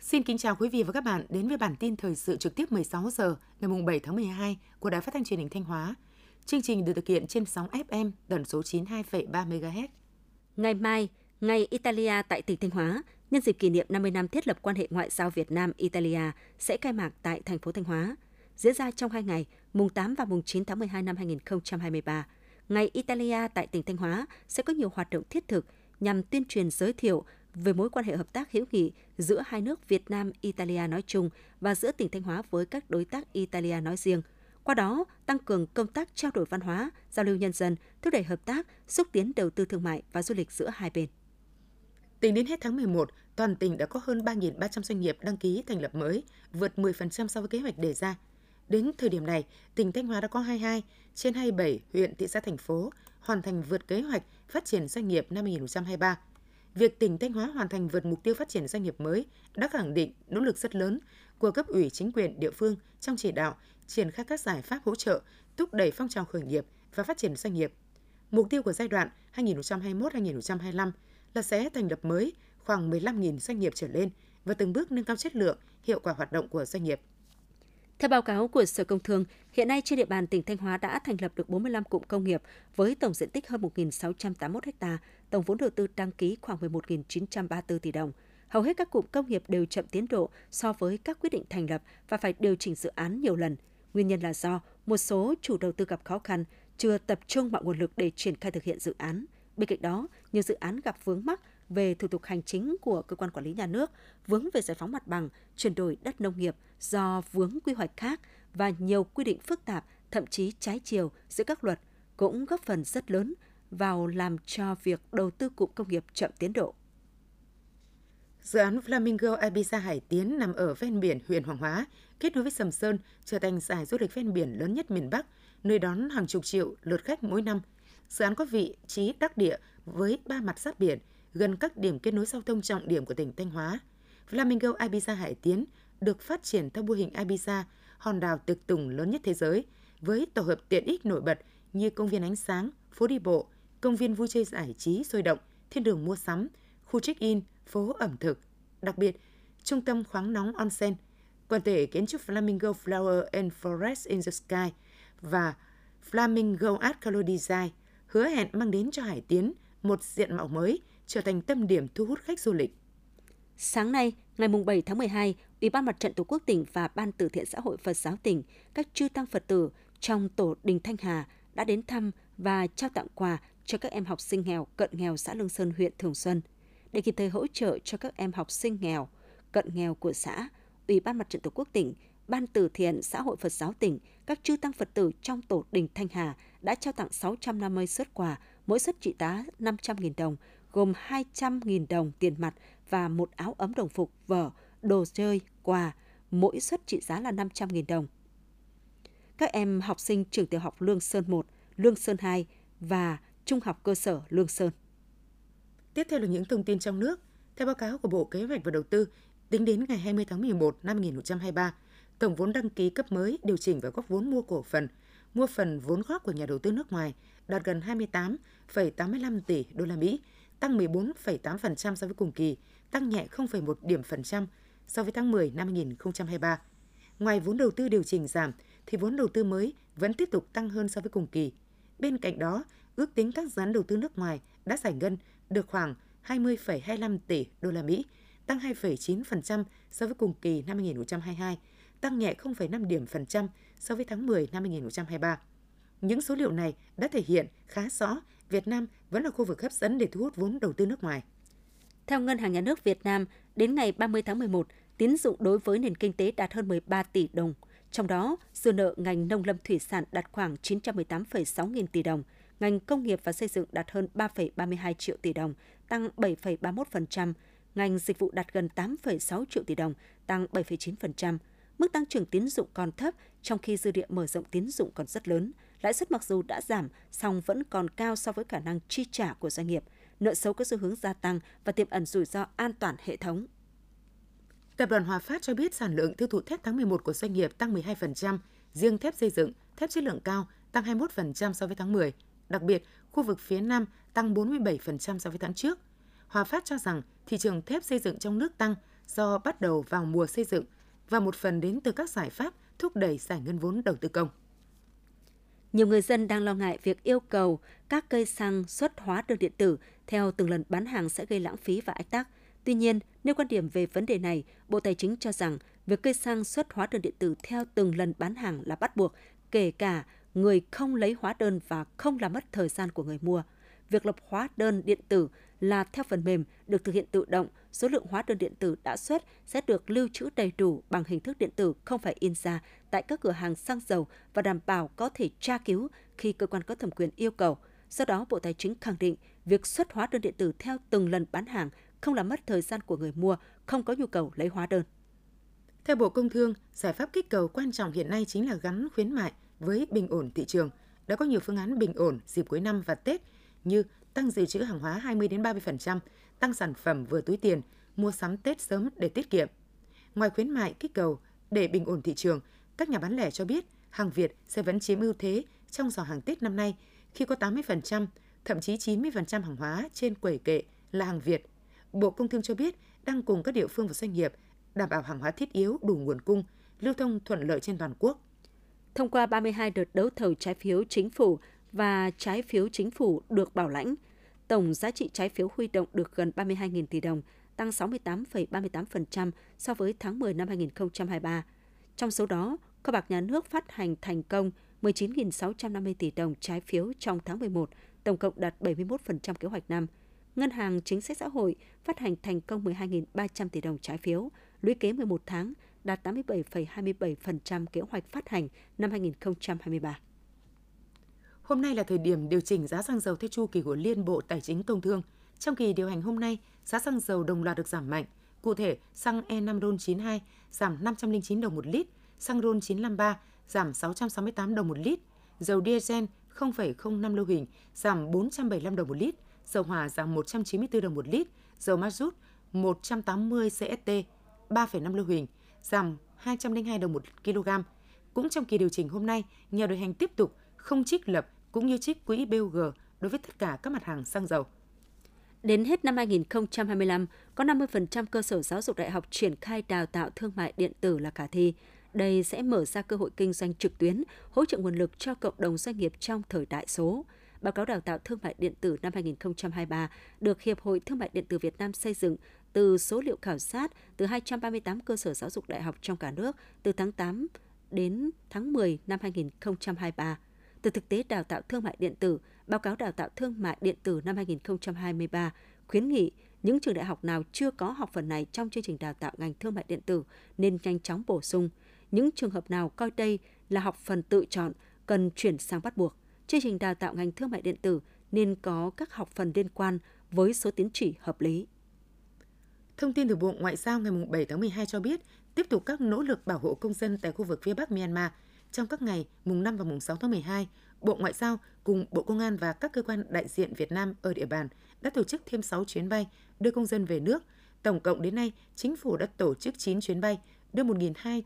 Xin kính chào quý vị và các bạn đến với bản tin thời sự trực tiếp 16 giờ ngày 7 tháng 12 của Đài Phát thanh Truyền hình Thanh Hóa. Chương trình được thực hiện trên sóng FM tần số 92,3 MHz. Ngày mai, Ngày Italia tại tỉnh Thanh Hóa, nhân dịp kỷ niệm 50 năm thiết lập quan hệ ngoại giao Việt Nam-Italia sẽ khai mạc tại thành phố Thanh Hóa, diễn ra trong hai ngày, mùng 8 và mùng 9 tháng 12 năm 2023. Ngày Italia tại tỉnh Thanh Hóa sẽ có nhiều hoạt động thiết thực nhằm tuyên truyền giới thiệu về mối quan hệ hợp tác hữu nghị giữa hai nước Việt Nam Italia nói chung và giữa tỉnh Thanh Hóa với các đối tác Italia nói riêng. Qua đó, tăng cường công tác trao đổi văn hóa, giao lưu nhân dân, thúc đẩy hợp tác, xúc tiến đầu tư thương mại và du lịch giữa hai bên. Tính đến hết tháng 11, toàn tỉnh đã có hơn 3.300 doanh nghiệp đăng ký thành lập mới, vượt 10% so với kế hoạch đề ra. Đến thời điểm này, tỉnh Thanh Hóa đã có 22 trên 27 huyện, thị xã, thành phố hoàn thành vượt kế hoạch phát triển doanh nghiệp năm 2023. Việc tỉnh Thanh Hóa hoàn thành vượt mục tiêu phát triển doanh nghiệp mới đã khẳng định nỗ lực rất lớn của cấp ủy chính quyền địa phương trong chỉ đạo triển khai các giải pháp hỗ trợ, thúc đẩy phong trào khởi nghiệp và phát triển doanh nghiệp. Mục tiêu của giai đoạn 2021-2025 là sẽ thành lập mới khoảng 15.000 doanh nghiệp trở lên và từng bước nâng cao chất lượng, hiệu quả hoạt động của doanh nghiệp. Theo báo cáo của Sở Công Thương, hiện nay trên địa bàn tỉnh Thanh Hóa đã thành lập được 45 cụm công nghiệp với tổng diện tích hơn 1.681 ha, tổng vốn đầu tư đăng ký khoảng 11.934 tỷ đồng. Hầu hết các cụm công nghiệp đều chậm tiến độ so với các quyết định thành lập và phải điều chỉnh dự án nhiều lần. Nguyên nhân là do một số chủ đầu tư gặp khó khăn, chưa tập trung mọi nguồn lực để triển khai thực hiện dự án. Bên cạnh đó, nhiều dự án gặp vướng mắc về thủ tục hành chính của cơ quan quản lý nhà nước, vướng về giải phóng mặt bằng, chuyển đổi đất nông nghiệp do vướng quy hoạch khác và nhiều quy định phức tạp, thậm chí trái chiều giữa các luật cũng góp phần rất lớn vào làm cho việc đầu tư cụm công nghiệp chậm tiến độ. Dự án Flamingo Ibiza Hải Tiến nằm ở ven biển huyện Hoàng Hóa, kết nối với Sầm Sơn, trở thành giải du lịch ven biển lớn nhất miền Bắc, nơi đón hàng chục triệu lượt khách mỗi năm. Dự án có vị trí đắc địa với ba mặt sát biển, gần các điểm kết nối giao thông trọng điểm của tỉnh Thanh Hóa. Flamingo Ibiza Hải Tiến được phát triển theo mô hình Ibiza, hòn đảo tiệc tùng lớn nhất thế giới, với tổ hợp tiện ích nổi bật như công viên ánh sáng, phố đi bộ, công viên vui chơi giải trí sôi động, thiên đường mua sắm, khu check-in, phố ẩm thực. Đặc biệt, trung tâm khoáng nóng onsen, quần thể kiến trúc Flamingo Flower and Forest in the Sky và Flamingo Art Color Design hứa hẹn mang đến cho Hải Tiến một diện mạo mới, trở thành tâm điểm thu hút khách du lịch. Sáng nay, ngày 7 tháng 12, Ủy ban Mặt trận Tổ quốc tỉnh và Ban Từ thiện xã hội Phật giáo tỉnh, các chư tăng Phật tử trong tổ Đình Thanh Hà đã đến thăm và trao tặng quà cho các em học sinh nghèo cận nghèo xã Lương Sơn, huyện Thường Xuân. Để kịp thời hỗ trợ cho các em học sinh nghèo, cận nghèo của xã, Ủy ban Mặt trận Tổ quốc tỉnh, Ban Từ thiện xã hội Phật giáo tỉnh, các chư tăng Phật tử trong tổ Đình Thanh Hà đã trao tặng 650 xuất quà, mỗi suất trị giá 500.000 đồng, gồm 200.000 đồng tiền mặt và một áo ấm đồng phục, vở, đồ chơi, quà, mỗi suất trị giá là 500.000 đồng. Các em học sinh trường tiểu học Lương Sơn 1, Lương Sơn 2 và Trung học cơ sở Lương Sơn. Tiếp theo là những thông tin trong nước. Theo báo cáo của Bộ Kế hoạch và Đầu tư, tính đến ngày 20 tháng 11 năm 2023, tổng vốn đăng ký cấp mới điều chỉnh và góp vốn mua cổ phần, mua phần vốn góp của nhà đầu tư nước ngoài đạt gần 28,85 tỷ đô la Mỹ, tăng 14,8% so với cùng kỳ, tăng nhẹ 0,1 điểm phần trăm so với tháng 10 năm 2023. Ngoài vốn đầu tư điều chỉnh giảm, thì vốn đầu tư mới vẫn tiếp tục tăng hơn so với cùng kỳ. Bên cạnh đó, ước tính các dự án đầu tư nước ngoài đã giải ngân được khoảng 20,25 tỷ đô la Mỹ, tăng 2,9% so với cùng kỳ năm 2022, tăng nhẹ 0,5 điểm phần trăm so với tháng 10 năm 2023. Những số liệu này đã thể hiện khá rõ Việt Nam vẫn là khu vực hấp dẫn để thu hút vốn đầu tư nước ngoài. Theo Ngân hàng Nhà nước Việt Nam, đến ngày 30 tháng 11, tín dụng đối với nền kinh tế đạt hơn 13 tỷ đồng. Trong đó, dư nợ ngành nông lâm thủy sản đạt khoảng 918,6 nghìn tỷ đồng, ngành công nghiệp và xây dựng đạt hơn 3,32 triệu tỷ đồng, tăng 7,31%, ngành dịch vụ đạt gần 8,6 triệu tỷ đồng, tăng 7,9%. Mức tăng trưởng tín dụng còn thấp trong khi dư địa mở rộng tín dụng còn rất lớn. Lãi suất mặc dù đã giảm, song vẫn còn cao so với khả năng chi trả của doanh nghiệp. Nợ xấu có xu hướng gia tăng và tiềm ẩn rủi ro an toàn hệ thống. Tập đoàn Hòa Phát cho biết sản lượng tiêu thụ thép tháng 11 của doanh nghiệp tăng 12%, riêng thép xây dựng, thép chất lượng cao tăng 21% so với tháng 10. Đặc biệt, khu vực phía Nam tăng 47% so với tháng trước. Hòa Phát cho rằng thị trường thép xây dựng trong nước tăng do bắt đầu vào mùa xây dựng và một phần đến từ các giải pháp thúc đẩy giải ngân vốn đầu tư công. Nhiều người dân đang lo ngại việc yêu cầu các cây xăng xuất hóa đơn điện tử theo từng lần bán hàng sẽ gây lãng phí và ách tắc. Tuy nhiên, nếu quan điểm về vấn đề này, Bộ Tài chính cho rằng việc cây xăng xuất hóa đơn điện tử theo từng lần bán hàng là bắt buộc, kể cả người không lấy hóa đơn và không làm mất thời gian của người mua. Việc lập hóa đơn điện tử là theo phần mềm được thực hiện tự động, số lượng hóa đơn điện tử đã xuất sẽ được lưu trữ đầy đủ bằng hình thức điện tử không phải in ra tại các cửa hàng xăng dầu và đảm bảo có thể tra cứu khi cơ quan có thẩm quyền yêu cầu. Do đó, Bộ Tài chính khẳng định việc xuất hóa đơn điện tử theo từng lần bán hàng không làm mất thời gian của người mua, không có nhu cầu lấy hóa đơn. Theo Bộ Công Thương, giải pháp kích cầu quan trọng hiện nay chính là gắn khuyến mại với bình ổn thị trường. Đã có nhiều phương án bình ổn dịp cuối năm và Tết như tăng dự trữ hàng hóa 20 đến 30%, tăng sản phẩm vừa túi tiền, mua sắm Tết sớm để tiết kiệm. Ngoài khuyến mại kích cầu để bình ổn thị trường, các nhà bán lẻ cho biết hàng Việt sẽ vẫn chiếm ưu thế trong giỏ hàng Tết năm nay khi có 80%, thậm chí 90% hàng hóa trên quầy kệ là hàng Việt. Bộ Công Thương cho biết đang cùng các địa phương và doanh nghiệp đảm bảo hàng hóa thiết yếu đủ nguồn cung, lưu thông thuận lợi trên toàn quốc. Thông qua 32 đợt đấu thầu trái phiếu chính phủ và trái phiếu chính phủ được bảo lãnh, tổng giá trị trái phiếu huy động được gần 32.000 tỷ đồng, tăng 68,38% so với tháng 10 năm 2023. Trong số đó, Kho bạc Nhà nước phát hành thành công 19.650 tỷ đồng trái phiếu trong tháng 11, tổng cộng đạt 71% kế hoạch năm. Ngân hàng Chính sách Xã hội phát hành thành công 12.300 tỷ đồng trái phiếu, lũy kế 11 tháng đạt 87,27% kế hoạch phát hành năm 2023. Hôm nay là thời điểm điều chỉnh giá xăng dầu theo chu kỳ của Liên Bộ Tài chính Công Thương. Trong kỳ điều hành hôm nay, giá xăng dầu đồng loạt được giảm mạnh. Cụ thể, xăng E5 RON 92 giảm 509 đồng một lít, xăng RON 953 giảm 668 đồng một lít, dầu diesel 0,05 lô huỳnh giảm 475 đồng một lít, dầu hỏa giảm 194 đồng một lít, dầu ma rút 180 CST 3,5 lô huỳnh giảm 202 đồng một kg. Cũng trong kỳ điều chỉnh hôm nay, nhà điều hành tiếp tục không trích lập cũng như trích quỹ BOG đối với tất cả các mặt hàng xăng dầu. Đến hết năm 2025, có 50% cơ sở giáo dục đại học triển khai đào tạo thương mại điện tử là khả thi. Đây sẽ mở ra cơ hội kinh doanh trực tuyến, hỗ trợ nguồn lực cho cộng đồng doanh nghiệp trong thời đại số. Báo cáo đào tạo thương mại điện tử năm 2023 được Hiệp hội Thương mại điện tử Việt Nam xây dựng từ số liệu khảo sát từ 238 cơ sở giáo dục đại học trong cả nước từ tháng 8 đến tháng 10 năm 2023. Từ thực tế đào tạo thương mại điện tử, báo cáo đào tạo thương mại điện tử năm 2023 khuyến nghị những trường đại học nào chưa có học phần này trong chương trình đào tạo ngành thương mại điện tử nên nhanh chóng bổ sung. Những trường hợp nào coi đây là học phần tự chọn cần chuyển sang bắt buộc. Chương trình đào tạo ngành thương mại điện tử nên có các học phần liên quan với số tín chỉ hợp lý. Thông tin từ Bộ Ngoại giao ngày 7 tháng 12 cho biết, tiếp tục các nỗ lực bảo hộ công dân tại khu vực phía Bắc Myanmar – trong các ngày mùng 5 và mùng 6 tháng 12, Bộ Ngoại giao cùng Bộ Công an và các cơ quan đại diện Việt Nam ở địa bàn đã tổ chức thêm 6 chuyến bay đưa công dân về nước. Tổng cộng đến nay, chính phủ đã tổ chức 9 chuyến bay đưa 1.200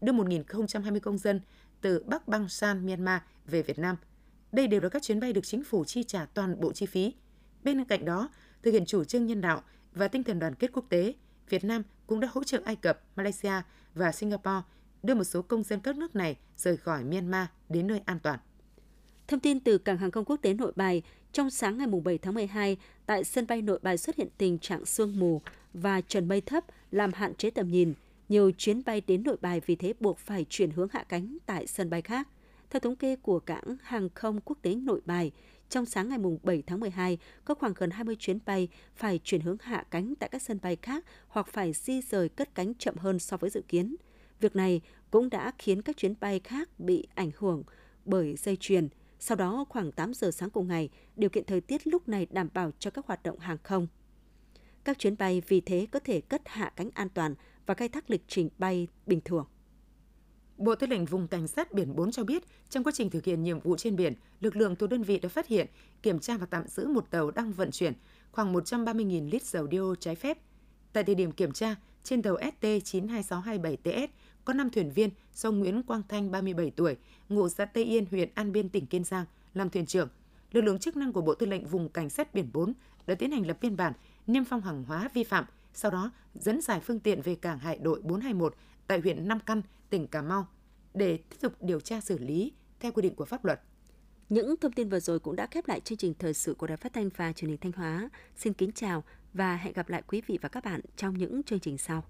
đưa 1.020 công dân từ Bắc Bang San, Myanmar về Việt Nam. Đây đều là các chuyến bay được chính phủ chi trả toàn bộ chi phí. Bên cạnh đó, thực hiện chủ trương nhân đạo và tinh thần đoàn kết quốc tế, Việt Nam cũng đã hỗ trợ Ai Cập, Malaysia và Singapore đưa một số công dân các nước này rời khỏi Myanmar đến nơi an toàn. Thông tin từ Cảng hàng không quốc tế Nội Bài, trong sáng ngày 7 tháng 12, tại sân bay Nội Bài xuất hiện tình trạng sương mù và trần mây thấp làm hạn chế tầm nhìn. Nhiều chuyến bay đến Nội Bài vì thế buộc phải chuyển hướng hạ cánh tại sân bay khác. Theo thống kê của cảng hàng không quốc tế Nội Bài, trong sáng ngày 7 tháng 12, có khoảng gần 20 chuyến bay phải chuyển hướng hạ cánh tại các sân bay khác hoặc phải di rời cất cánh chậm hơn so với dự kiến. Việc này cũng đã khiến các chuyến bay khác bị ảnh hưởng bởi dây chuyền. Sau đó, khoảng 8 giờ sáng cùng ngày, điều kiện thời tiết lúc này đảm bảo cho các hoạt động hàng không. Các chuyến bay vì thế có thể cất hạ cánh an toàn và khai thác lịch trình bay bình thường. Bộ Tư lệnh Vùng Cảnh sát Biển 4 cho biết, trong quá trình thực hiện nhiệm vụ trên biển, lực lượng thuộc đơn vị đã phát hiện, kiểm tra và tạm giữ một tàu đang vận chuyển khoảng 130.000 lít dầu đeo trái phép. Tại thời điểm kiểm tra, trên tàu ST92627TS có 5 thuyền viên do Nguyễn Quang Thanh 37 tuổi, ngụ xã Tây Yên, huyện An Biên, tỉnh Kiên Giang làm thuyền trưởng. lực lượng chức năng của Bộ Tư lệnh Vùng Cảnh sát Biển 4 đã tiến hành lập biên bản niêm phong hàng hóa vi phạm, sau đó dẫn giải phương tiện về cảng hải đội 421 tại huyện Nam Căn, tỉnh Cà Mau để tiếp tục điều tra xử lý theo quy định của pháp luật. Những thông tin vừa rồi cũng đã khép lại chương trình thời sự của Đài Phát thanh và Truyền hình Thanh Hóa. Xin kính chào và hẹn gặp lại quý vị và các bạn trong những chương trình sau.